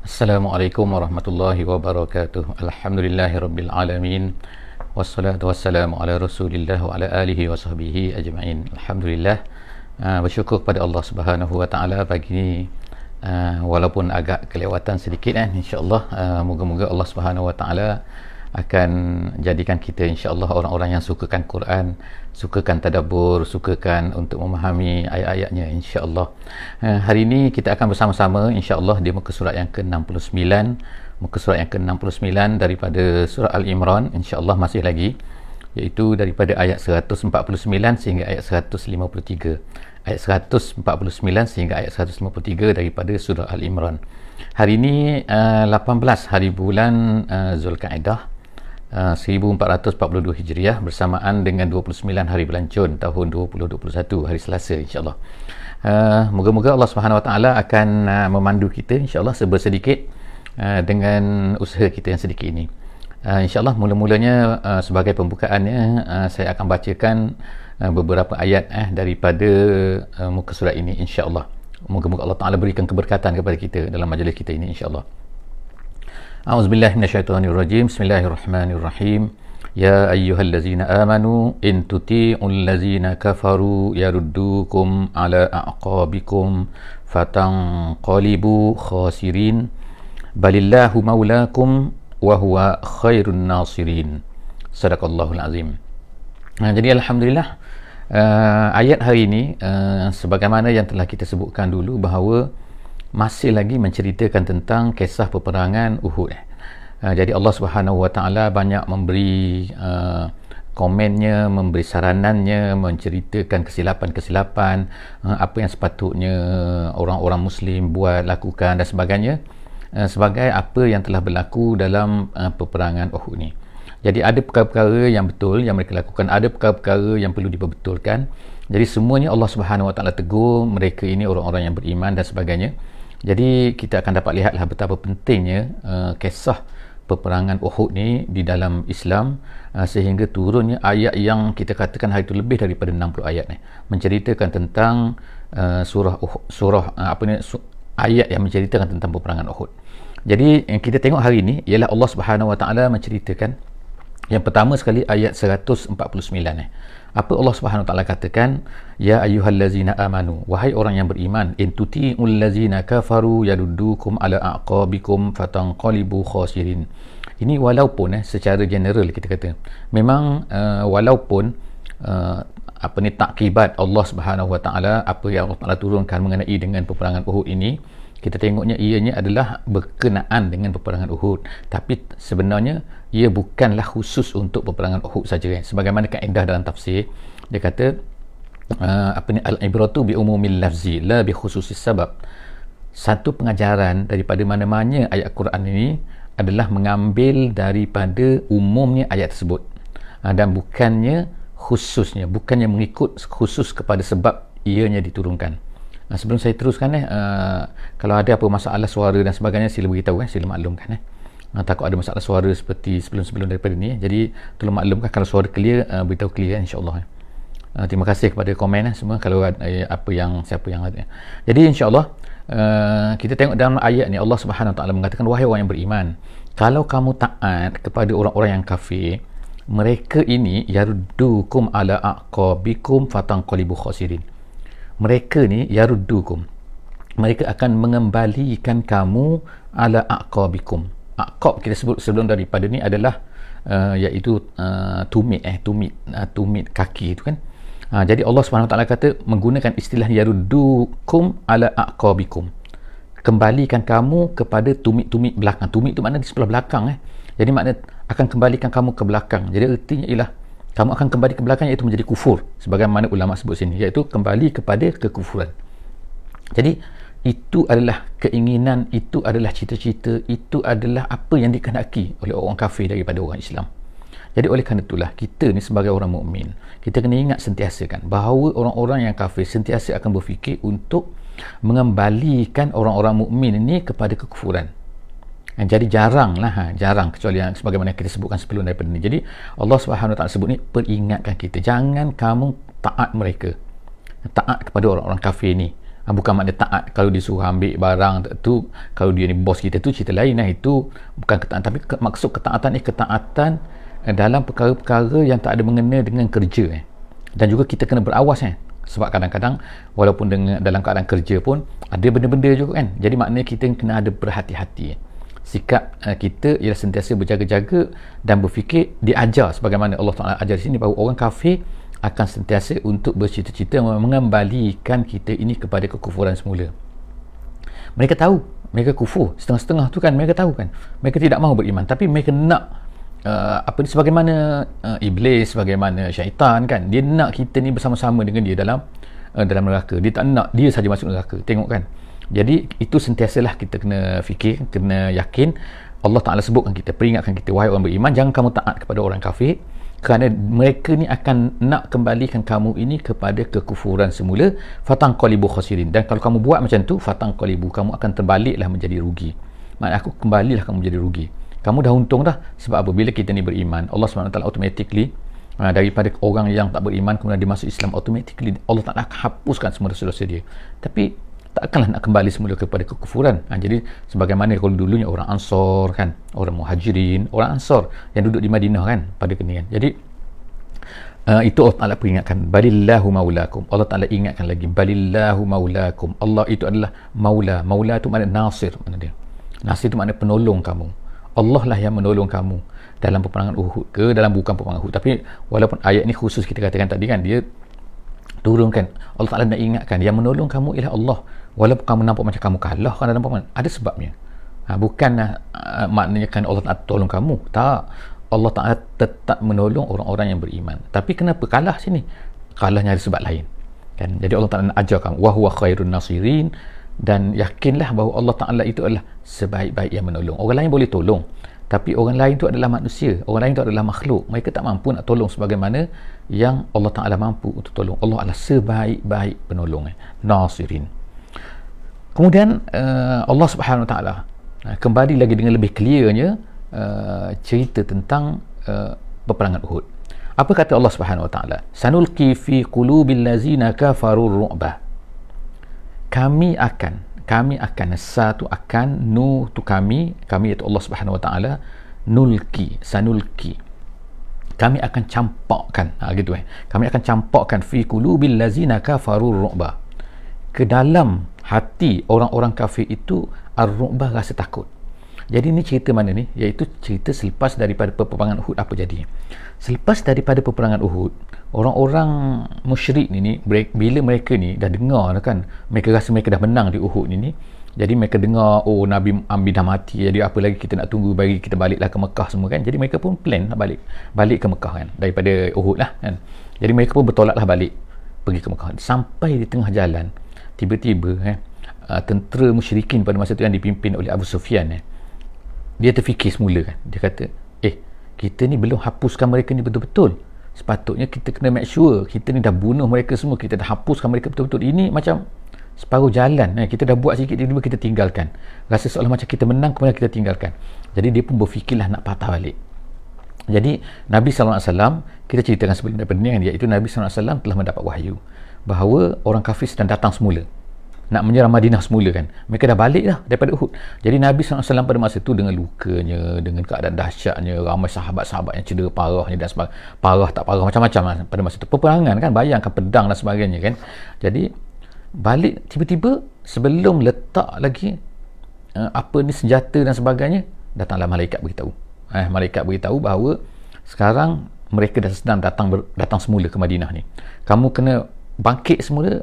Assalamualaikum warahmatullahi wabarakatuh. Alhamdulillahirabbil alamin. Wassalatu wassalamu ala Rasulillah wa ala alihi wa sahbihi ajma'in. Alhamdulillah. Uh, bersyukur kepada Allah Subhanahu wa taala pagi ini uh, walaupun agak kelewatan sedikit kan insya-Allah uh, moga-moga Allah Subhanahu wa taala akan jadikan kita insya-Allah orang-orang yang sukakan Quran, sukakan tadabbur, sukakan untuk memahami ayat-ayatnya insya-Allah. Uh, hari ini kita akan bersama-sama insya-Allah di muka surat yang ke-69, muka surat yang ke-69 daripada surah Al-Imran insya-Allah masih lagi iaitu daripada ayat 149 sehingga ayat 153. Ayat 149 sehingga ayat 153 daripada surah Al-Imran. Hari ini uh, 18 hari bulan uh, Zulkaidah uh, 1442 Hijriah bersamaan dengan 29 hari bulan Cun tahun 2021 hari Selasa insya-Allah. Uh, moga-moga Allah Subhanahu Wa Taala akan uh, memandu kita insya-Allah sebersedikit uh, dengan usaha kita yang sedikit ini. Uh, InsyaAllah mula-mulanya uh, sebagai pembukaannya uh, saya akan bacakan uh, beberapa ayat eh, daripada uh, muka surat ini insyaAllah. Moga-moga Allah Ta'ala berikan keberkatan kepada kita dalam majlis kita ini insyaAllah. A'udzubillah minasyaitanirrajim. Bismillahirrahmanirrahim. Ya ayyuhallazina amanu in tuti'ul lazina kafaru yaruddukum ala a'qabikum fatanqalibu khasirin. Balillahu maulakum wa huwa khairun nasirin. Sadaqallahul azim. Nah, jadi alhamdulillah uh, ayat hari ini uh, sebagaimana yang telah kita sebutkan dulu bahawa masih lagi menceritakan tentang kisah peperangan Uhud. Uh, jadi Allah Subhanahu Wa Taala banyak memberi uh, komennya, memberi saranannya, menceritakan kesilapan-kesilapan, uh, apa yang sepatutnya orang-orang Muslim buat, lakukan dan sebagainya uh, sebagai apa yang telah berlaku dalam uh, peperangan Uhud ini. Jadi ada perkara-perkara yang betul yang mereka lakukan, ada perkara-perkara yang perlu diperbetulkan. Jadi semuanya Allah Subhanahu Wa Taala tegur mereka ini orang-orang yang beriman dan sebagainya. Jadi kita akan dapat lihatlah betapa pentingnya uh, kisah peperangan Uhud ni di dalam Islam uh, sehingga turunnya ayat yang kita katakan hari itu lebih daripada 60 ayat ni menceritakan tentang uh, surah Uhud, surah uh, apa ni su- ayat yang menceritakan tentang peperangan Uhud. Jadi yang kita tengok hari ini ialah Allah Subhanahu Wa Taala menceritakan yang pertama sekali ayat 149 eh apa Allah Subhanahu taala katakan? Ya ayyuhallazina amanu. Wahai orang yang beriman in tuti'ul ladzina kafaru yaduddukum ala aqabikum fatanqalibu khasirin. Ini walaupun eh secara general kita kata memang uh, walaupun uh, apa ni takibat Allah Subhanahu wa taala apa yang Allah Taala turunkan mengenai dengan peperangan Uhud ini kita tengoknya ianya adalah berkenaan dengan peperangan Uhud. Tapi sebenarnya ia bukanlah khusus untuk peperangan Uhud saja kan sebagaimana kaedah dalam tafsir dia kata uh, apa ni al-ibratu bi umumil lafzi la bi khususis sabab. Satu pengajaran daripada mana-mana ayat Quran ini adalah mengambil daripada umumnya ayat tersebut. Uh, dan bukannya khususnya bukannya mengikut khusus kepada sebab ianya diturunkan Sebelum saya teruskan eh, uh, kalau ada apa masalah suara dan sebagainya sila beritahu eh, sila maklumkan eh. Uh, takut ada masalah suara seperti sebelum-sebelum daripada ni eh. Jadi tolong maklumkan kalau suara clear uh, beritahu clear eh, insya-Allah eh. Uh, terima kasih kepada komen eh, semua kalau eh, apa yang siapa yang ada. Jadi insya-Allah uh, kita tengok dalam ayat ni Allah Subhanahu taala mengatakan wahai orang yang beriman, kalau kamu taat kepada orang-orang yang kafir, mereka ini yaruddukum ala aqabikum fatanqalibu khasirin mereka ni yaruddukum. Mereka akan mengembalikan kamu ala aqabikum. Aqab kita sebut sebelum daripada ni adalah uh, iaitu uh, tumit eh tumit uh, tumit kaki itu kan. Uh, jadi Allah taala kata menggunakan istilah yaruddukum ala aqabikum. Kembalikan kamu kepada tumit-tumit belakang. Tumit itu maknanya di sebelah belakang eh. Jadi makna akan kembalikan kamu ke belakang. Jadi artinya ialah kamu akan kembali ke belakang iaitu menjadi kufur. Sebagaimana ulama sebut sini iaitu kembali kepada kekufuran. Jadi itu adalah keinginan itu adalah cita-cita itu adalah apa yang dikehendaki oleh orang kafir daripada orang Islam. Jadi oleh kerana itulah kita ni sebagai orang mukmin kita kena ingat sentiasa kan bahawa orang-orang yang kafir sentiasa akan berfikir untuk mengembalikan orang-orang mukmin ini kepada kekufuran jadi jarang lah ha, jarang kecuali yang sebagaimana kita sebutkan sebelum daripada ini jadi Allah Subhanahu Taala sebut ni peringatkan kita jangan kamu taat mereka taat kepada orang-orang kafir ni ha, bukan makna taat kalau dia suruh ambil barang tu kalau dia ni bos kita tu cerita lain lah itu bukan ketaatan tapi ke, maksud ketaatan ni ketaatan eh, dalam perkara-perkara yang tak ada mengenai dengan kerja eh. dan juga kita kena berawas eh. sebab kadang-kadang walaupun dengan dalam keadaan kerja pun ada benda-benda juga kan jadi maknanya kita kena ada berhati-hati eh. Sikap uh, kita ialah sentiasa berjaga-jaga dan berfikir diajar sebagaimana Allah Ta'ala ajar di sini bahawa orang kafir akan sentiasa untuk bercita-cita mengembalikan kita ini kepada kekufuran semula. Mereka tahu, mereka kufur setengah-setengah tu kan mereka tahu kan. Mereka tidak mahu beriman tapi mereka nak uh, apa ni sebagaimana uh, iblis, sebagaimana syaitan kan. Dia nak kita ni bersama-sama dengan dia dalam uh, dalam neraka. Dia tak nak dia saja masuk neraka. Tengok kan. Jadi itu sentiasalah kita kena fikir, kena yakin Allah Taala sebutkan kita, peringatkan kita wahai orang beriman jangan kamu taat kepada orang kafir kerana mereka ni akan nak kembalikan kamu ini kepada kekufuran semula. Fatang qalibu khasirin. Dan kalau kamu buat macam tu fatang qalibu kamu akan terbaliklah menjadi rugi. Maknanya aku kembalilah kamu menjadi rugi. Kamu dah untung dah. Sebab apa? Bila kita ni beriman Allah SWT automatically uh, daripada orang yang tak beriman kemudian dia masuk Islam automatically Allah tak akan hapuskan semua dosa-dosa dia. Tapi takkanlah nak kembali semula kepada kekufuran. Ha, jadi sebagaimana kalau dulunya orang Ansor kan orang Muhajirin orang Ansor yang duduk di Madinah kan pada keningan. Jadi uh, itu Allah Ta'ala peringatkan balillahu maulakum. Allah Ta'ala ingatkan lagi balillahu maulakum. Allah itu adalah maula. Maula itu makna nasir mana dia. Nasir itu makna penolong kamu. Allah lah yang menolong kamu dalam peperangan Uhud ke dalam bukan peperangan Uhud. Tapi walaupun ayat ni khusus kita katakan tadi kan dia turunkan. Allah Ta'ala nak ingatkan yang menolong kamu ialah Allah. Walaupun kamu nampak macam kamu kalah kan nampak macam ada sebabnya. Ha, bukan uh, maknanya kan Allah tak tolong kamu. Tak. Allah Ta'ala tetap menolong orang-orang yang beriman. Tapi kenapa kalah sini? Kalahnya ada sebab lain. Kan? Jadi Allah Ta'ala nak ajar kamu wahuwa khairun nasirin. Dan yakinlah bahawa Allah Ta'ala itu adalah sebaik-baik yang menolong. Orang lain boleh tolong. Tapi orang lain itu adalah manusia. Orang lain itu adalah makhluk. Mereka tak mampu nak tolong sebagaimana yang Allah Ta'ala mampu untuk tolong Allah adalah sebaik-baik penolong eh. nasirin Kemudian uh, Allah Subhanahu Wa Taala uh, kembali lagi dengan lebih clearnya uh, cerita tentang uh, peperangan Uhud. Apa kata Allah Subhanahu Wa Taala? Sanulqi fi qulubil ladzina kafaru ru'ba. Kami akan kami akan satu akan nu tu kami kami itu Allah Subhanahu Wa Taala nulki sanulki kami akan campakkan ha, gitu eh kami akan campakkan fi qulubil ladzina kafaru ru'ba ke dalam hati orang-orang kafir itu ar-ru'bah rasa takut. Jadi ini cerita mana ni? Iaitu cerita selepas daripada peperangan Uhud apa jadi. Selepas daripada peperangan Uhud, orang-orang musyrik ni, ni bila mereka ni dah dengar kan, mereka rasa mereka dah menang di Uhud ni ni, jadi mereka dengar oh Nabi Ambi dah mati jadi apa lagi kita nak tunggu? Bagi kita baliklah ke Mekah semua kan? Jadi mereka pun plan nak balik. Balik ke Mekah kan? Daripada Uhud lah kan? Jadi mereka pun bertolaklah balik pergi ke Mekah. Sampai di tengah jalan tiba-tiba eh, uh, tentera musyrikin pada masa itu yang dipimpin oleh Abu Sufyan eh, dia terfikir semula kan? Dia kata eh kita ni belum hapuskan mereka ni betul-betul. Sepatutnya kita kena make sure kita ni dah bunuh mereka semua kita dah hapuskan mereka betul-betul. Ini macam separuh jalan eh, kita dah buat sikit tiba-tiba kita tinggalkan. Rasa seolah macam kita menang kemudian kita tinggalkan. Jadi dia pun berfikirlah nak patah balik. Jadi Nabi SAW kita ceritakan sebelum daripada ni kan iaitu Nabi SAW telah mendapat wahyu bahawa orang kafir sedang datang semula. Nak menyerang Madinah semula kan. Mereka dah balik dah daripada Uhud. Jadi Nabi SAW pada masa itu dengan lukanya dengan keadaan dahsyatnya ramai sahabat-sahabat yang cedera parahnya dan sebagainya. Parah tak parah macam-macam lah pada masa itu peperangan kan bayangkan pedang dan sebagainya kan. Jadi balik tiba-tiba sebelum letak lagi uh, apa ni senjata dan sebagainya datanglah malaikat beritahu eh, malaikat beritahu bahawa sekarang mereka dah sedang datang datang semula ke Madinah ni kamu kena bangkit semula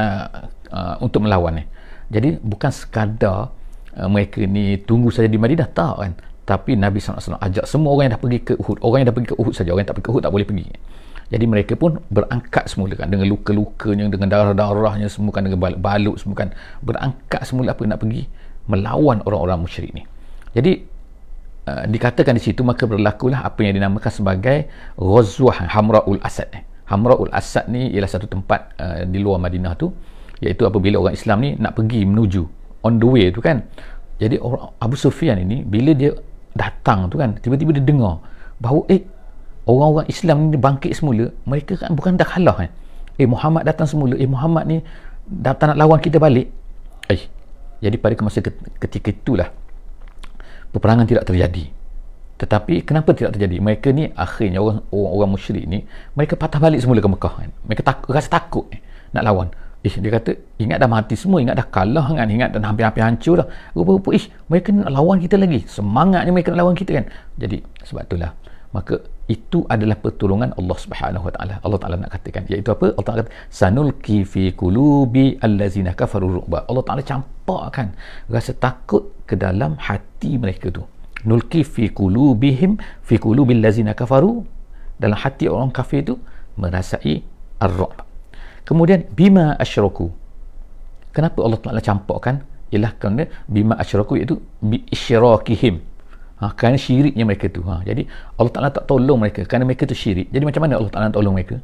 uh, uh, untuk melawan ni. Jadi bukan sekadar uh, mereka ni tunggu saja di Madinah tak kan. Tapi Nabi SAW ajak semua orang yang dah pergi ke Uhud. Orang yang dah pergi ke Uhud saja. Orang yang tak pergi ke Uhud tak boleh pergi. Jadi mereka pun berangkat semula kan. Dengan luka-lukanya, dengan darah-darahnya semua kan. Dengan balut semua kan. Berangkat semula apa nak pergi melawan orang-orang musyrik ni. Jadi uh, dikatakan di situ maka berlakulah apa yang dinamakan sebagai Ghazwah Hamra'ul Asad ni. Hamra'ul Asad ni ialah satu tempat uh, di luar Madinah tu iaitu apabila orang Islam ni nak pergi menuju on the way tu kan jadi orang Abu Sufyan ini bila dia datang tu kan tiba-tiba dia dengar bahawa eh orang-orang Islam ni bangkit semula mereka kan bukan dah kalah kan eh Muhammad datang semula eh Muhammad ni dah tak nak lawan kita balik eh jadi pada masa ketika itulah peperangan tidak terjadi tetapi kenapa tidak terjadi mereka ni akhirnya orang orang, orang musyrik ni mereka patah balik semula ke Mekah kan mereka takut rasa takut eh, nak lawan Ish, dia kata, ingat dah mati semua, ingat dah kalah kan, ingat dah hampir-hampir hancur dah. Rupa-rupa, ish, mereka nak lawan kita lagi. Semangatnya mereka nak lawan kita kan. Jadi, sebab itulah. Maka, itu adalah pertolongan Allah Subhanahu Wa Taala. Allah Taala nak katakan, iaitu apa? Allah Taala kata, sanulki fi kulubi allazina kafaru ru'ba. Allah Taala campakkan rasa takut ke dalam hati mereka tu. Nulki fi kulubihim fi kulubil lazina kafaru dalam hati orang kafir tu merasai ar-ru'ba Kemudian bima asyraku. Kenapa Allah Taala campurkan? Ialah kerana bima asyraku iaitu bi isyrakihim. Ha, kerana syiriknya mereka tu. Ha, jadi Allah Taala tak tolong mereka kerana mereka tu syirik. Jadi macam mana Allah Taala tolong mereka?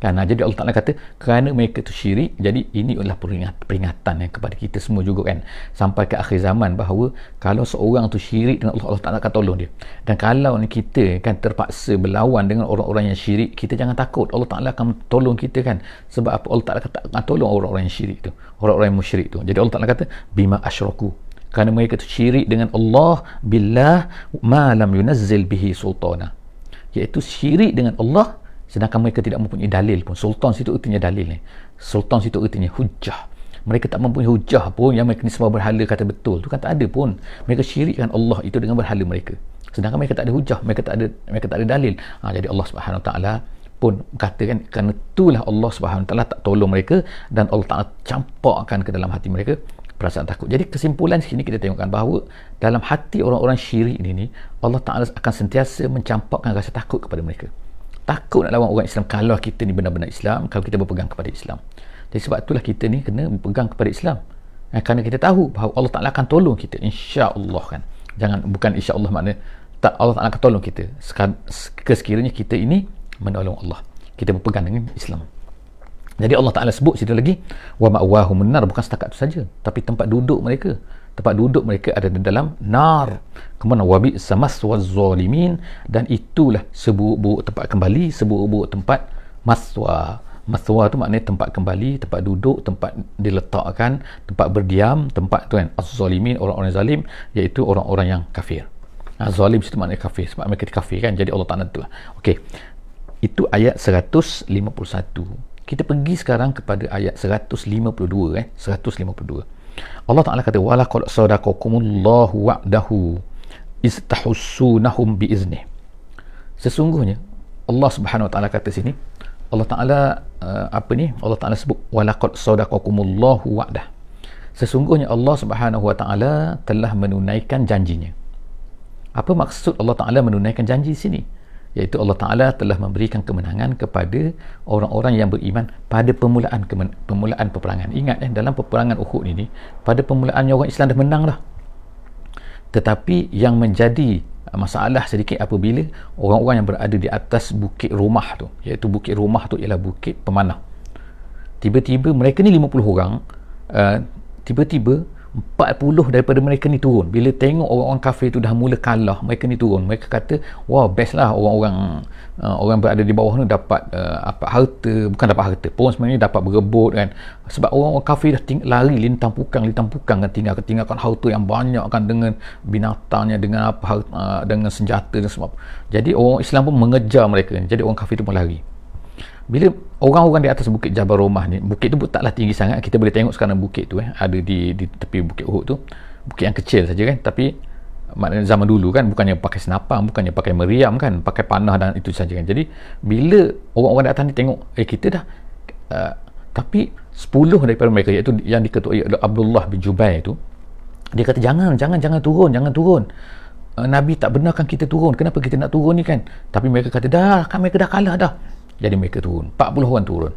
Kan? Nah, jadi Allah Ta'ala kata kerana mereka tu syirik jadi ini adalah peringat, peringatan eh, kepada kita semua juga kan sampai ke akhir zaman bahawa kalau seorang tu syirik dengan Allah Allah Ta'ala akan tolong dia dan kalau kita kan terpaksa berlawan dengan orang-orang yang syirik kita jangan takut Allah Ta'ala akan tolong kita kan sebab apa Allah Ta'ala akan tolong orang-orang yang syirik tu orang-orang yang musyrik tu jadi Allah Ta'ala kata bima asyraku kerana mereka tu syirik dengan Allah billah ma lam yunazzil bihi sultana. Iaitu syirik dengan Allah sedangkan mereka tidak mempunyai dalil pun. Sultan situ ertinya dalil ni. Sultan situ ertinya hujah mereka tak mempunyai hujah pun yang mereka ni semua berhala kata betul tu kan tak ada pun. Mereka syirikkan Allah itu dengan berhala mereka. Sedangkan mereka tak ada hujah mereka tak ada mereka tak ada dalil. Ha, jadi Allah Subhanahu taala pun katakan kerana itulah Allah Subhanahu taala tak tolong mereka dan Allah Taala campakkan ke dalam hati mereka perasaan takut. Jadi kesimpulan sini kita tengokkan bahawa dalam hati orang-orang syirik ini ni Allah Taala akan sentiasa mencampakkan rasa takut kepada mereka. Takut nak lawan orang Islam kalau kita ni benar-benar Islam kalau kita berpegang kepada Islam. Jadi sebab itulah kita ni kena berpegang kepada Islam. Eh, kerana kita tahu bahawa Allah Ta'ala akan tolong kita insya-Allah kan. Jangan bukan insya-Allah makna tak Allah Ta'ala akan tolong kita. Kesekiranya kita ini menolong Allah kita berpegang dengan Islam jadi Allah Ta'ala sebut situ lagi wa ma'wahum nar bukan setakat itu saja tapi tempat duduk mereka. Tempat duduk mereka ada di dalam nar. Kemudian wabi samas zalimin dan itulah seburuk-buruk tempat kembali seburuk-buruk tempat maswa. Maswa tu maknanya tempat kembali tempat duduk tempat diletakkan tempat berdiam tempat tu kan az-zalimin orang-orang zalim iaitu orang-orang yang kafir. Az-zalim itu maknanya kafir sebab mereka kafir kan jadi Allah tak tu okey. Itu ayat 151 kita pergi sekarang kepada ayat 152 eh. 152 Allah Ta'ala kata wala qad sadaqakumullahu wa'dahu istahussunahum biiznih sesungguhnya Allah Subhanahu Wa Ta'ala kata sini Allah Ta'ala uh, apa ni? Allah Ta'ala sebut wala qad sadaqakumullahu wa'dah. Sesungguhnya Allah Subhanahu Wa Ta'ala telah menunaikan janjinya. Apa maksud Allah Ta'ala menunaikan janji sini iaitu Allah Ta'ala telah memberikan kemenangan kepada orang-orang yang beriman pada permulaan permulaan peperangan. Ingat eh, dalam peperangan Uhud ini pada permulaannya orang Islam dah menang dah. Tetapi yang menjadi masalah sedikit apabila orang-orang yang berada di atas bukit rumah tu iaitu bukit rumah tu ialah bukit pemanah. Tiba-tiba mereka ni 50 orang uh, tiba-tiba 40 daripada mereka ni turun. Bila tengok orang-orang kafir tu dah mula kalah mereka ni turun. Mereka kata wah best lah orang-orang uh, orang berada di bawah ni dapat uh, apa harta. Bukan dapat harta pun sebenarnya dapat berebut kan. Sebab orang-orang kafir dah ting- lari lintang pukang lintang pukang kan tinggal ketinggalkan harta yang banyak kan dengan binatangnya dengan apa uh, dengan senjata dan sebab. Jadi orang Islam pun mengejar mereka jadi orang kafir tu pun lari bila orang-orang di atas bukit Jabal Romah ni bukit tu taklah tinggi sangat. Kita boleh tengok sekarang bukit tu eh ada di di tepi bukit Uhud tu. Bukit yang kecil saja kan. Tapi maknanya zaman dulu kan bukannya pakai senapang bukannya pakai meriam kan pakai panah dan itu saja kan. Jadi bila orang-orang di atas ni tengok eh kita dah uh, tapi 10 daripada mereka iaitu yang diketuai Abdullah bin Jubair tu dia kata jangan jangan jangan turun jangan turun. Uh, Nabi tak benarkan kita turun. Kenapa kita nak turun ni kan? Tapi mereka kata dah kan mereka dah kalah dah jadi mereka turun. 40 orang turun.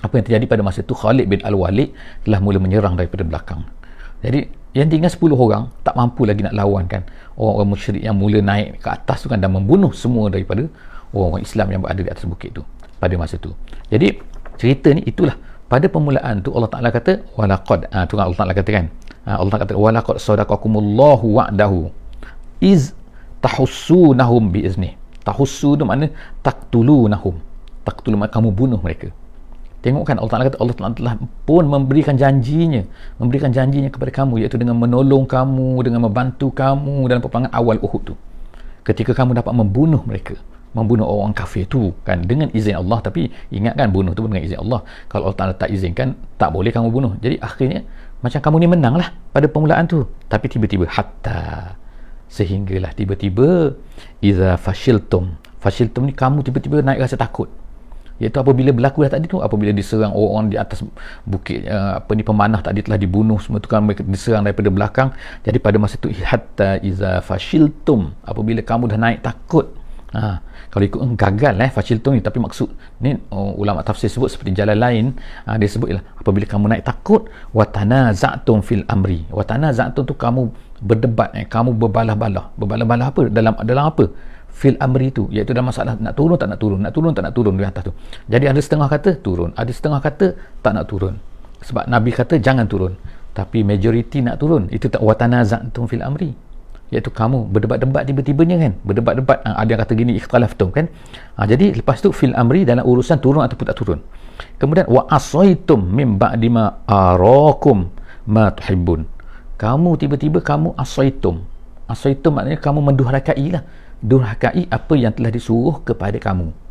Apa yang terjadi pada masa itu Khalid bin Al-Walid telah mula menyerang daripada belakang. Jadi yang tinggal 10 orang tak mampu lagi nak lawan kan orang-orang musyrik yang mula naik ke atas tu kan dan membunuh semua daripada orang-orang Islam yang berada di atas bukit tu pada masa itu jadi cerita ni itulah. Pada permulaan tu Allah Ta'ala kata walaqad ha, tu kan Allah Ta'ala kata kan? Ha, Allah Ta'ala kata walaqad sadaqakumullahu wa'dahu iz tahussunahum biiznih tahussu tu makna taktulunahum taqtul kamu bunuh mereka. Tengok kan Allah Ta'ala kata Allah Ta'ala telah pun memberikan janjinya memberikan janjinya kepada kamu iaitu dengan menolong kamu dengan membantu kamu dalam peperangan awal Uhud tu. Ketika kamu dapat membunuh mereka membunuh orang kafir tu kan dengan izin Allah tapi ingat kan bunuh tu pun dengan izin Allah. Kalau Allah Ta'ala tak izinkan tak boleh kamu bunuh. Jadi akhirnya macam kamu ni menang lah pada permulaan tu. Tapi tiba-tiba hatta sehinggalah tiba-tiba iza fashiltum. Fashiltum ni kamu tiba-tiba naik rasa takut iaitu apabila berlaku dah tadi tu apabila diserang orang-orang di atas bukit uh, apa ni pemanah tadi telah dibunuh semua tu kan mereka diserang daripada belakang. Jadi pada masa tu hatta iza fashiltum apabila kamu dah naik takut. Ha, kalau ikut gagal eh fashiltum ni tapi maksud ni oh, ulama tafsir sebut seperti jalan lain. Ha, dia sebut ialah apabila kamu naik takut watana za'tum fil amri. Watana za'tum tu kamu berdebat eh kamu berbalah-balah. Berbalah-balah apa? Dalam dalam apa fil amri tu iaitu dalam masalah nak turun tak nak turun nak turun tak nak turun di atas tu. Jadi ada setengah kata turun. Ada setengah kata tak nak turun. Sebab nabi kata jangan turun. Tapi majoriti nak turun. Itu tak watanaza'tum fil amri. Iaitu kamu berdebat-debat tiba-tibanya kan? Berdebat-debat ha, ada yang kata gini ikhtilaf tu kan? Ha, jadi lepas tu fil amri dalam urusan turun ataupun tak turun. Kemudian wa asaitum min ba'di ma arakum ma tuhibbun. Kamu tiba-tiba kamu asaitum. Asaitum maknanya kamu mendurhakai lah durhakai apa yang telah disuruh kepada kamu.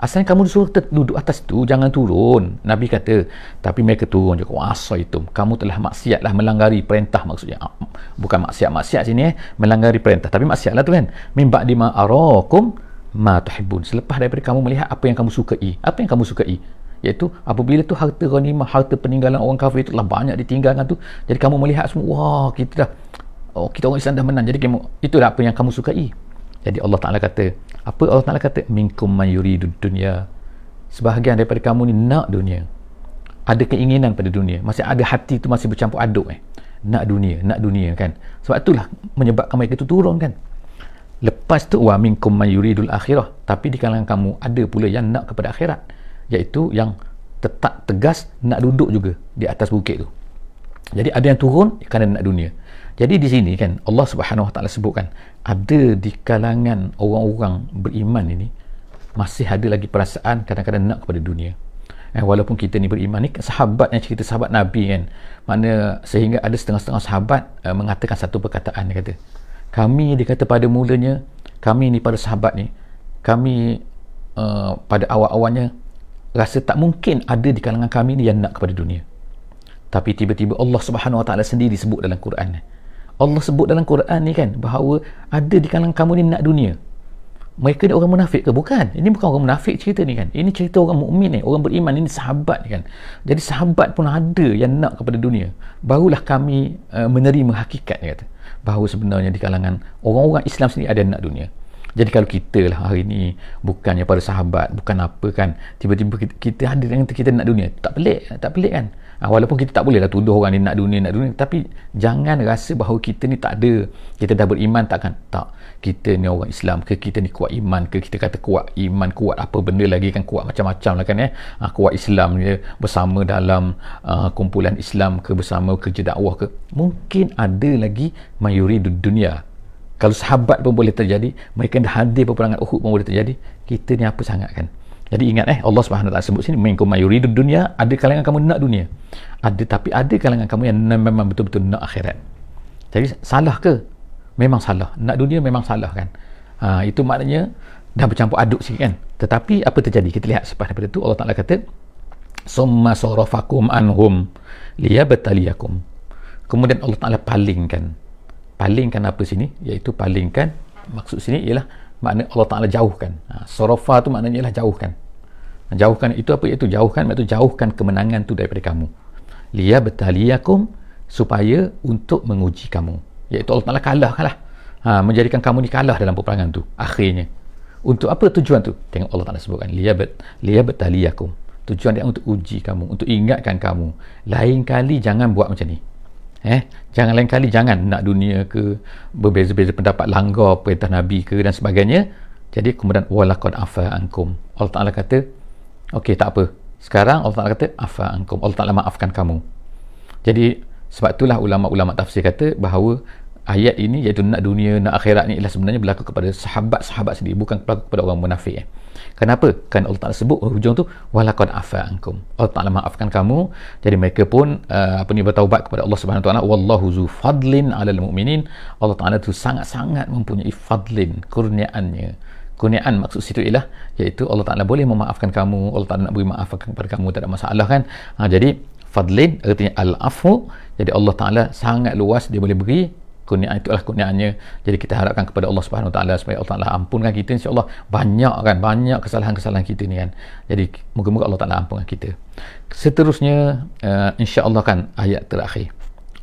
Asalnya kamu disuruh duduk atas tu jangan turun. Nabi kata tapi mereka turun je kuasa itu. Kamu telah maksiat lah melanggar perintah maksudnya. Bukan maksiat-maksiat sini eh. Melanggar perintah. Tapi maksiat lah tu kan. Mimba di ma'arakum ma tuhibbun. Selepas daripada kamu melihat apa yang kamu sukai. Apa yang kamu sukai? Iaitu apabila tu harta ghanimah harta peninggalan orang kafir itu telah banyak ditinggalkan tu jadi kamu melihat semua wah kita dah oh kita orang Islam dah menang. Jadi itulah apa yang kamu sukai jadi Allah Ta'ala kata, apa Allah Ta'ala kata? Minkum mayuri dunia. Sebahagian daripada kamu ni nak dunia. Ada keinginan pada dunia. Masih ada hati tu masih bercampur aduk eh. Nak dunia, nak dunia kan. Sebab itulah menyebabkan mereka tu turun kan. Lepas tu wa minkum mayuridul akhirah. Tapi di kalangan kamu ada pula yang nak kepada akhirat. Iaitu yang tetap tegas nak duduk juga di atas bukit tu. Jadi ada yang turun kerana nak dunia. Jadi di sini kan Allah Subhanahu Wa Taala sebutkan ada di kalangan orang-orang beriman ini masih ada lagi perasaan kadang-kadang nak kepada dunia. Eh, walaupun kita ni beriman ni sahabat yang cerita sahabat Nabi kan mana sehingga ada setengah-setengah sahabat uh, mengatakan satu perkataan dia kata kami dia kata pada mulanya kami ni pada sahabat ni kami uh, pada awal-awalnya rasa tak mungkin ada di kalangan kami ni yang nak kepada dunia tapi tiba-tiba Allah Subhanahu Wa Taala sendiri sebut dalam Quran Allah sebut dalam Quran ni kan bahawa ada di kalangan kamu ni nak dunia. Mereka ni orang munafik ke? Bukan. Ini bukan orang munafik cerita ni kan. Ini cerita orang mukmin ni orang beriman ini sahabat kan. Jadi sahabat pun ada yang nak kepada dunia. Barulah kami uh, menerima hakikat ni kata. Bahawa sebenarnya di kalangan orang-orang Islam sendiri ada yang nak dunia. Jadi kalau kita lah hari ni bukannya para sahabat bukan apa kan tiba-tiba kita, kita ada yang kita nak dunia. Tak pelik tak pelik kan ha, walaupun kita tak boleh lah tuduh orang ni nak dunia nak dunia tapi jangan rasa bahawa kita ni tak ada. Kita dah beriman takkan? Tak. Kita ni orang Islam ke? Kita ni kuat iman ke? Kita kata kuat iman kuat apa benda lagi kan? Kuat macam-macam lah kan ya ha, kuat Islam ni bersama dalam uh, kumpulan Islam ke bersama kerja dakwah ke? Mungkin ada lagi mayuri dunia. Kalau sahabat pun boleh terjadi mereka dah hadir peperangan Uhud pun boleh terjadi kita ni apa sangat kan jadi ingat eh Allah Subhanahu taala sebut sini minkum mayuridu dunia ada kalangan kamu nak dunia. Ada tapi ada kalangan kamu yang memang betul-betul nak akhirat. Jadi salah ke? Memang salah. Nak dunia memang salah kan. Ha, itu maknanya dah bercampur aduk sikit kan. Tetapi apa terjadi? Kita lihat selepas daripada itu Allah Taala kata summa sarafakum anhum liyabtaliyakum. Kemudian Allah Taala palingkan. Palingkan apa sini? Iaitu palingkan maksud sini ialah makna Allah Ta'ala jauhkan. Ha, sorofa tu maknanya ialah jauhkan. Jauhkan itu apa? Itu jauhkan iaitu jauhkan kemenangan tu daripada kamu. Liya betaliyakum supaya untuk menguji kamu. Iaitu Allah Ta'ala kalah kalah ha, menjadikan kamu ni kalah dalam peperangan tu akhirnya. Untuk apa tujuan tu? Tengok Allah Ta'ala sebutkan liya, bet, liya betaliyakum tujuan dia untuk uji kamu untuk ingatkan kamu. Lain kali jangan buat macam ni eh jangan lain kali jangan nak dunia ke berbeza-beza pendapat langgar perintah nabi ke dan sebagainya. Jadi kemudian walaqad afa ankum. Allah Taala kata okey tak apa. Sekarang Allah Taala kata afa ankum. Allah Taala maafkan kamu. Jadi sebab itulah ulama-ulama tafsir kata bahawa ayat ini iaitu nak dunia nak akhirat ni ialah sebenarnya berlaku kepada sahabat-sahabat sendiri bukan berlaku kepada orang munafik eh. Kenapa? kan Allah Ta'ala sebut hujung tu walakad afa'ankum Allah Ta'ala maafkan kamu. Jadi mereka pun uh, apa ni bertaubat kepada Allah Subhanahu Ta'ala. Wallahu zu fadlin alal mu'minin. Allah Ta'ala tu sangat-sangat mempunyai fadlin kurniaannya. Kurniaan maksud situ ialah iaitu Allah Ta'ala boleh memaafkan kamu Allah Ta'ala nak beri maafkan kepada kamu tak ada masalah kan? Ha, jadi fadlin artinya al-afu jadi Allah Ta'ala sangat luas dia boleh beri kurniaan itulah kurniaannya. Jadi kita harapkan kepada Allah Subhanahu taala supaya Allah taala ampunkan kita insyaallah. Banyak kan banyak kesalahan-kesalahan kita ni kan. Jadi moga-moga Allah taala ampunkan kita. Seterusnya uh, insyaallah kan ayat terakhir.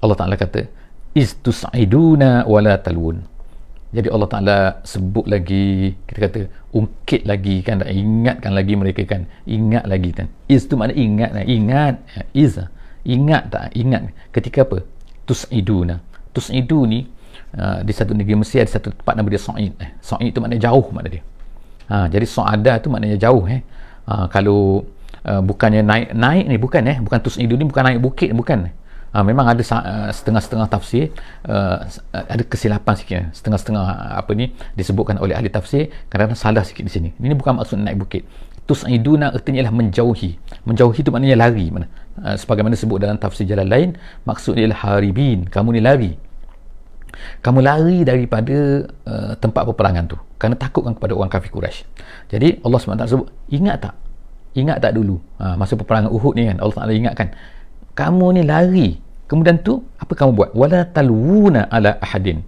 Allah taala kata istusaiduna wala talun jadi Allah Ta'ala sebut lagi kita kata ungkit lagi kan dan ingatkan lagi mereka kan. Ingat lagi kan. Is tu makna ingat ingat. Is ingat tak? Ingat. Ketika apa? Tus'iduna Tus'idu ni uh, di satu negeri Mesir ada satu tempat nama dia Sa'id eh. Sa'id tu maknanya jauh makna dia. Ha, jadi Sa'ada tu maknanya jauh eh. ha, kalau uh, bukannya naik naik ni bukan eh. Bukan Tus'idu ni bukan naik bukit bukan. Ha, memang ada setengah-setengah tafsir uh, ada kesilapan sikit eh. setengah-setengah apa ni disebutkan oleh ahli tafsir kadang-kadang salah sikit di sini. Ini bukan maksud naik bukit. Tus'iduna artinya ialah menjauhi. Menjauhi itu maknanya lari mana? Uh, sebagaimana disebut dalam tafsir jalan lain maksudnya ialah haribin. Kamu ni lari kamu lari daripada uh, tempat peperangan tu kerana takutkan kepada orang kafir Quraisy. Jadi Allah SWT sebut ingat tak? Ingat tak dulu? Ha, masa peperangan Uhud ni kan Allah Taala ingatkan kamu ni lari kemudian tu apa kamu buat? Wala talwuna ala ahadin.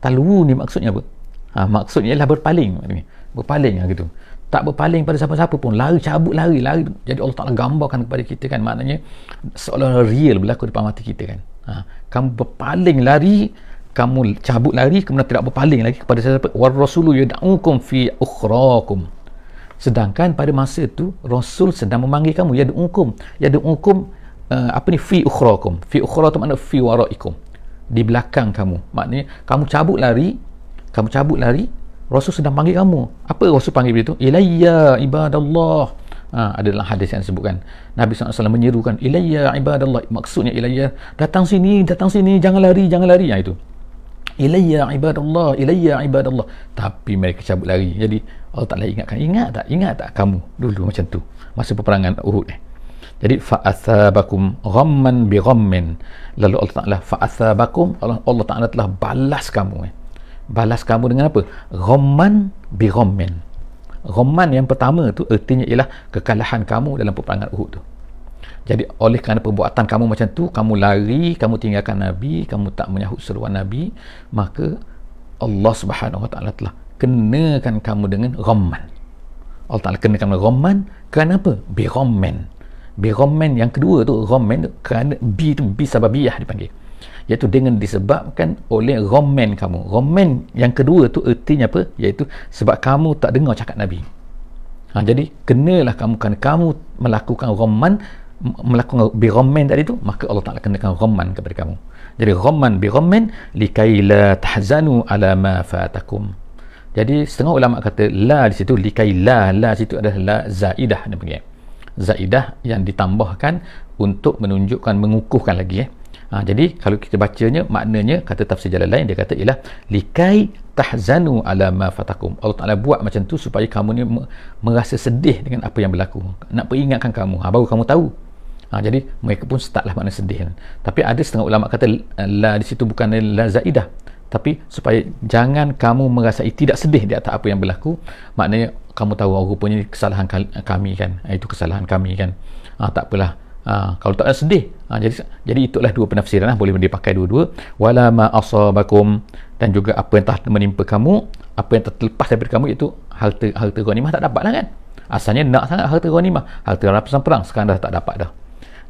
Talwu ni maksudnya apa? Ha, maksudnya ialah berpaling berpaling lah gitu. Tak berpaling pada siapa-siapa pun lari cabut lari lari. Jadi Allah Taala gambarkan kepada kita kan maknanya seolah real berlaku depan mata kita kan. Ha, kamu berpaling lari kamu cabut lari kemudian tidak berpaling lagi kepada siapa war rasulu yad'ukum fi ukhrakum. Sedangkan pada masa itu rasul sedang memanggil kamu yad'ukum. Yad'ukum uh, apa ni? Fi ukhrakum. Fi ukhra tu makna fi waraikum. Di belakang kamu. Maknanya kamu cabut lari kamu cabut lari rasul sedang panggil kamu. Apa rasul panggil begitu ilayya ibadallah. Ha, adalah hadis yang disebutkan. Nabi SAW menyerukan ilayya ibadallah. Maksudnya ilayya datang sini datang sini jangan lari jangan lari. Ya, itu ilayya ibadallah ilayya ibadallah. Tapi mereka cabut lari. Jadi Allah Ta'ala ingatkan ingat tak? Ingat tak kamu? Dulu macam tu. Masa peperangan Uhud ni. Jadi fa'athabakum ghamman bi ghammin. Lalu Allah Ta'ala fa'athabakum Allah, Allah Ta'ala telah balas kamu eh. balas kamu dengan apa? Ghamman bi ghammin. Ghamman yang pertama tu artinya ialah kekalahan kamu dalam peperangan Uhud tu jadi oleh kerana perbuatan kamu macam tu, kamu lari, kamu tinggalkan Nabi, kamu tak menyahut seruan Nabi, maka Allah Subhanahu Wa Taala telah kenakan kamu dengan ghamman. Allah Taala kenakan ghamman kerana apa? Bi ghamman. Bi ghamman yang kedua tu ghamman tu kerana bi tu bi sababiyah dipanggil. Iaitu dengan disebabkan oleh ghamman kamu. Ghamman yang kedua tu ertinya apa? Iaitu sebab kamu tak dengar cakap Nabi. Ha, jadi kenalah kamu kerana kamu melakukan ghamman melakukan biromen tadi tu maka Allah Ta'ala kenakan ghamman kepada kamu. Jadi ghamman biromen likai la tahzanu ala ma fatakum. Jadi setengah ulama kata la di situ likai la la situ adalah la zaidah dia panggil. Zaidah yang ditambahkan untuk menunjukkan mengukuhkan lagi eh. ha, jadi kalau kita bacanya maknanya kata tafsir jalan lain dia kata ialah likai tahzanu ala ma fatakum. Allah Ta'ala buat macam tu supaya kamu ni merasa sedih dengan apa yang berlaku. Nak peringatkan kamu. Ha, baru kamu tahu Ha, jadi mereka pun startlah makna sedih. Tapi ada setengah ulama kata la di situ bukan la zaidah. Tapi supaya jangan kamu merasai tidak sedih di atas apa yang berlaku, maknanya kamu tahu oh, rupanya kesalahan kami kan. Itu kesalahan kami kan. Ha, tak apalah. Ha, kalau tak sedih. Ha, jadi jadi itulah dua penafsiran lah. boleh dipakai dua-dua. Wala ma asabakum dan juga apa yang telah menimpa kamu, apa yang terlepas daripada kamu itu harta harta ghanimah tak dapat lah kan. Asalnya nak sangat harta ghanimah, harta rampasan perang sekarang dah tak dapat dah.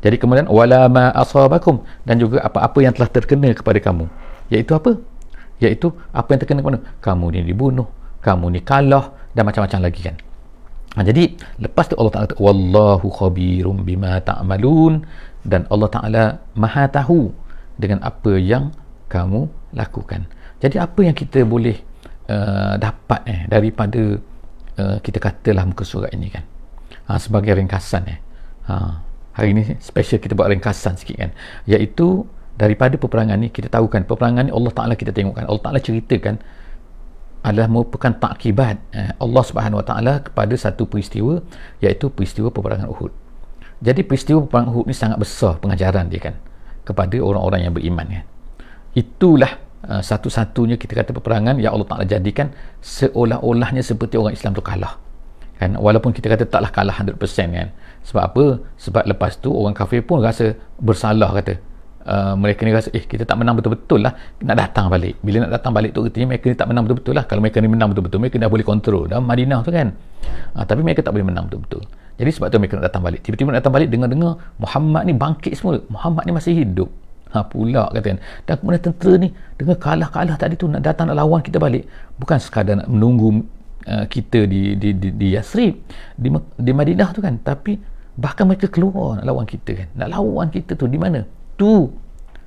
Jadi kemudian wala ma asabakum dan juga apa-apa yang telah terkena kepada kamu. Iaitu apa? Iaitu apa yang terkena kepada kamu ni dibunuh, kamu ni kalah dan macam-macam lagi kan. Ha, jadi lepas tu Allah Taala kata wallahu khabirum bima ta'malun dan Allah Taala Maha tahu dengan apa yang kamu lakukan. Jadi apa yang kita boleh uh, dapat eh daripada uh, kita katalah muka surat ini kan. Ha, sebagai ringkasan eh. Ha, hari ini special kita buat ringkasan sikit kan iaitu daripada peperangan ni kita tahu kan peperangan ni Allah Taala kita tengokkan Allah Taala ceritakan adalah merupakan takibat eh, Allah Subhanahu Wa Taala kepada satu peristiwa iaitu peristiwa peperangan Uhud. Jadi peristiwa peperangan Uhud ni sangat besar pengajaran dia kan kepada orang-orang yang beriman kan. Itulah uh, satu-satunya kita kata peperangan yang Allah Taala jadikan seolah-olahnya seperti orang Islam tu kalah. Kan? Walaupun kita kata taklah kalah 100% kan. Sebab apa? Sebab lepas tu orang kafir pun rasa bersalah kata. Uh, mereka ni rasa eh kita tak menang betul-betul lah. Nak datang balik. Bila nak datang balik tu artinya mereka ni tak menang betul-betul lah. Kalau mereka ni menang betul-betul mereka dah boleh kontrol dalam Madinah tu kan. Uh, tapi mereka tak boleh menang betul-betul. Jadi sebab tu mereka nak datang balik. Tiba-tiba nak datang balik dengar-dengar Muhammad ni bangkit semua Muhammad ni masih hidup. Ha, pula kata kan. Dan kemudian tentera ni dengar kalah-kalah tadi tu nak datang nak lawan kita balik. Bukan sekadar nak menunggu uh, kita di di di, di Yasrib di, di Madinah tu kan tapi bahkan mereka keluar nak lawan kita kan nak lawan kita tu di mana tu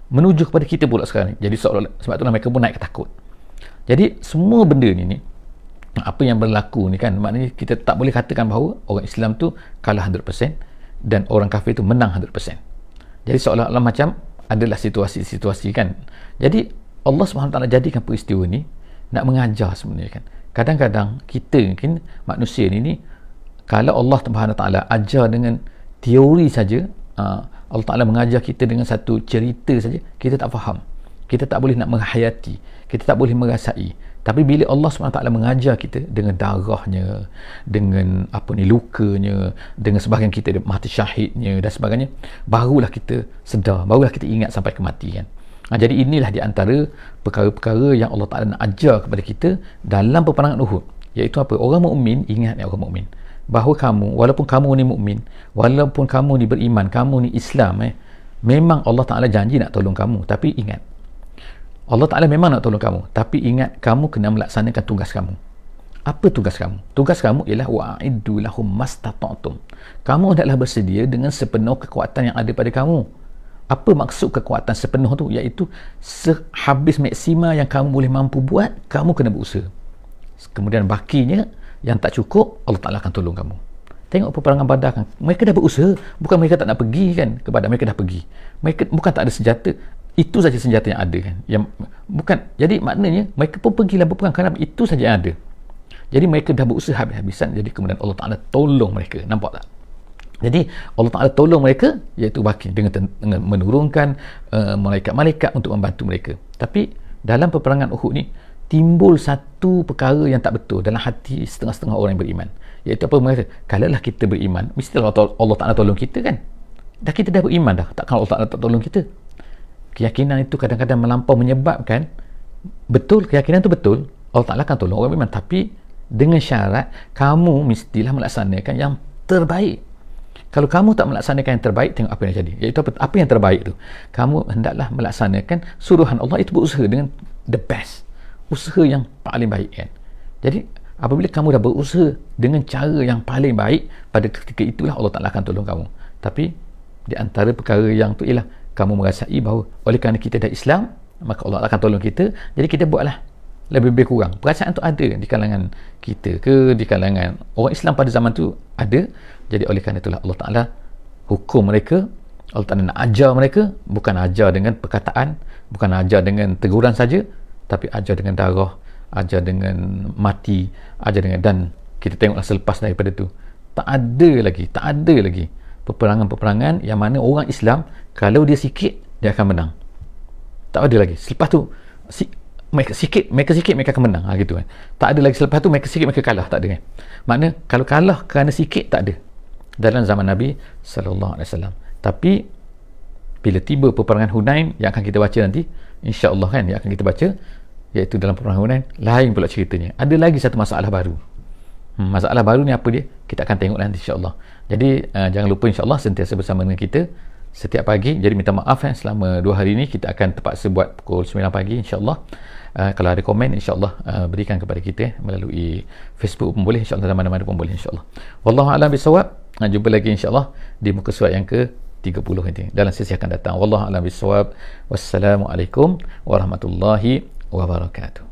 menuju kepada kita pula sekarang ni. Jadi seolah sebab tu mereka pun naik ketakut. Jadi semua benda ni ni apa yang berlaku ni kan maknanya kita tak boleh katakan bahawa orang Islam tu kalah 100% dan orang kafir tu menang 100%. Jadi seolah-olah macam adalah situasi-situasi kan. Jadi Allah SWT jadikan peristiwa ni nak mengajar sebenarnya kan. Kadang-kadang kita mungkin manusia ni ni kalau Allah SWT ajar dengan teori saja uh, Allah Ta'ala mengajar kita dengan satu cerita saja kita tak faham. Kita tak boleh nak menghayati kita tak boleh merasai. Tapi bila Allah SWT mengajar kita dengan darahnya dengan apa ni lukanya dengan sebahagian kita mati syahidnya dan sebagainya barulah kita sedar barulah kita ingat sampai kematian ha, jadi inilah di antara perkara-perkara yang Allah Ta'ala nak ajar kepada kita dalam peperangan Uhud. Iaitu apa? Orang mukmin ingat ya orang mukmin. Bahawa kamu walaupun kamu ni mukmin walaupun kamu ni beriman kamu ni Islam eh memang Allah Taala janji nak tolong kamu. Tapi ingat Allah Taala memang nak tolong kamu. Tapi ingat kamu kena melaksanakan tugas kamu. Apa tugas kamu? Tugas kamu ialah wa'iddu lahum mastata'tum. Kamu hendaklah bersedia dengan sepenuh kekuatan yang ada pada kamu apa maksud kekuatan sepenuh tu? Iaitu sehabis maksima yang kamu boleh mampu buat kamu kena berusaha. Kemudian bakinya yang tak cukup Allah Ta'ala akan tolong kamu. Tengok peperangan badar kan mereka dah berusaha. Bukan mereka tak nak pergi kan kepada mereka dah pergi. Mereka bukan tak ada senjata. Itu saja senjata yang ada kan. Yang bukan jadi maknanya mereka pun pergilah berperang kerana itu saja yang ada. Jadi mereka dah berusaha habis-habisan jadi kemudian Allah Ta'ala tolong mereka. Nampak tak jadi Allah Ta'ala tolong mereka iaitu baki dengan, dengan menurunkan uh, malaikat-malaikat untuk membantu mereka. Tapi dalam peperangan Uhud ni timbul satu perkara yang tak betul dalam hati setengah-setengah orang yang beriman. Iaitu apa? Mereka kalaulah kita beriman mesti Allah, Allah tak nak tolong kita kan? Dah kita dah beriman dah takkan Allah tak nak tolong kita? Keyakinan itu kadang-kadang melampau menyebabkan betul keyakinan itu betul Allah Ta'ala akan tolong orang beriman. Tapi dengan syarat kamu mestilah melaksanakan yang terbaik kalau kamu tak melaksanakan yang terbaik tengok apa yang jadi. Iaitu apa, apa yang terbaik tu? Kamu hendaklah melaksanakan suruhan Allah. Itu berusaha dengan the best. Usaha yang paling baik kan? Jadi apabila kamu dah berusaha dengan cara yang paling baik pada ketika itulah Allah Ta'ala akan tolong kamu. Tapi di antara perkara yang tu ialah kamu merasai bahawa oleh kerana kita dah Islam maka Allah akan tolong kita. Jadi kita buatlah lebih-lebih kurang. Perasaan tu ada di kalangan kita ke? Di kalangan orang Islam pada zaman tu ada jadi oleh kerana itulah Allah Ta'ala hukum mereka Allah Ta'ala nak ajar mereka bukan ajar dengan perkataan bukan ajar dengan teguran saja tapi ajar dengan darah ajar dengan mati ajar dengan dan kita tengoklah selepas daripada tu. Tak ada lagi tak ada lagi peperangan-peperangan yang mana orang Islam kalau dia sikit dia akan menang. Tak ada lagi. Selepas tu si, mereka sikit mereka sikit mereka akan menang. Ha, gitu kan. Tak ada lagi. Selepas tu mereka sikit mereka kalah. Tak ada kan? Makna kalau kalah kerana sikit tak ada dalam zaman Nabi sallallahu alaihi wasallam. Tapi bila tiba peperangan Hunain yang akan kita baca nanti insya-Allah kan yang akan kita baca iaitu dalam peperangan Hunain lain pula ceritanya. Ada lagi satu masalah baru. Hmm, masalah baru ni apa dia? Kita akan tengok nanti insya-Allah. Jadi uh, jangan lupa insya-Allah sentiasa bersama dengan kita setiap pagi. Jadi minta maaf eh, selama dua hari ni kita akan terpaksa buat pukul 9 pagi insya-Allah. Uh, kalau ada komen insyaAllah uh, berikan kepada kita eh, melalui Facebook pun boleh insyaAllah mana-mana pun boleh insyaAllah. Wallahu'alam bisawab uh, jumpa lagi insyaAllah di muka surat yang ke 30 nanti. Dalam sesi akan datang. Wallahu alam bisawab wassalamualaikum warahmatullahi wabarakatuh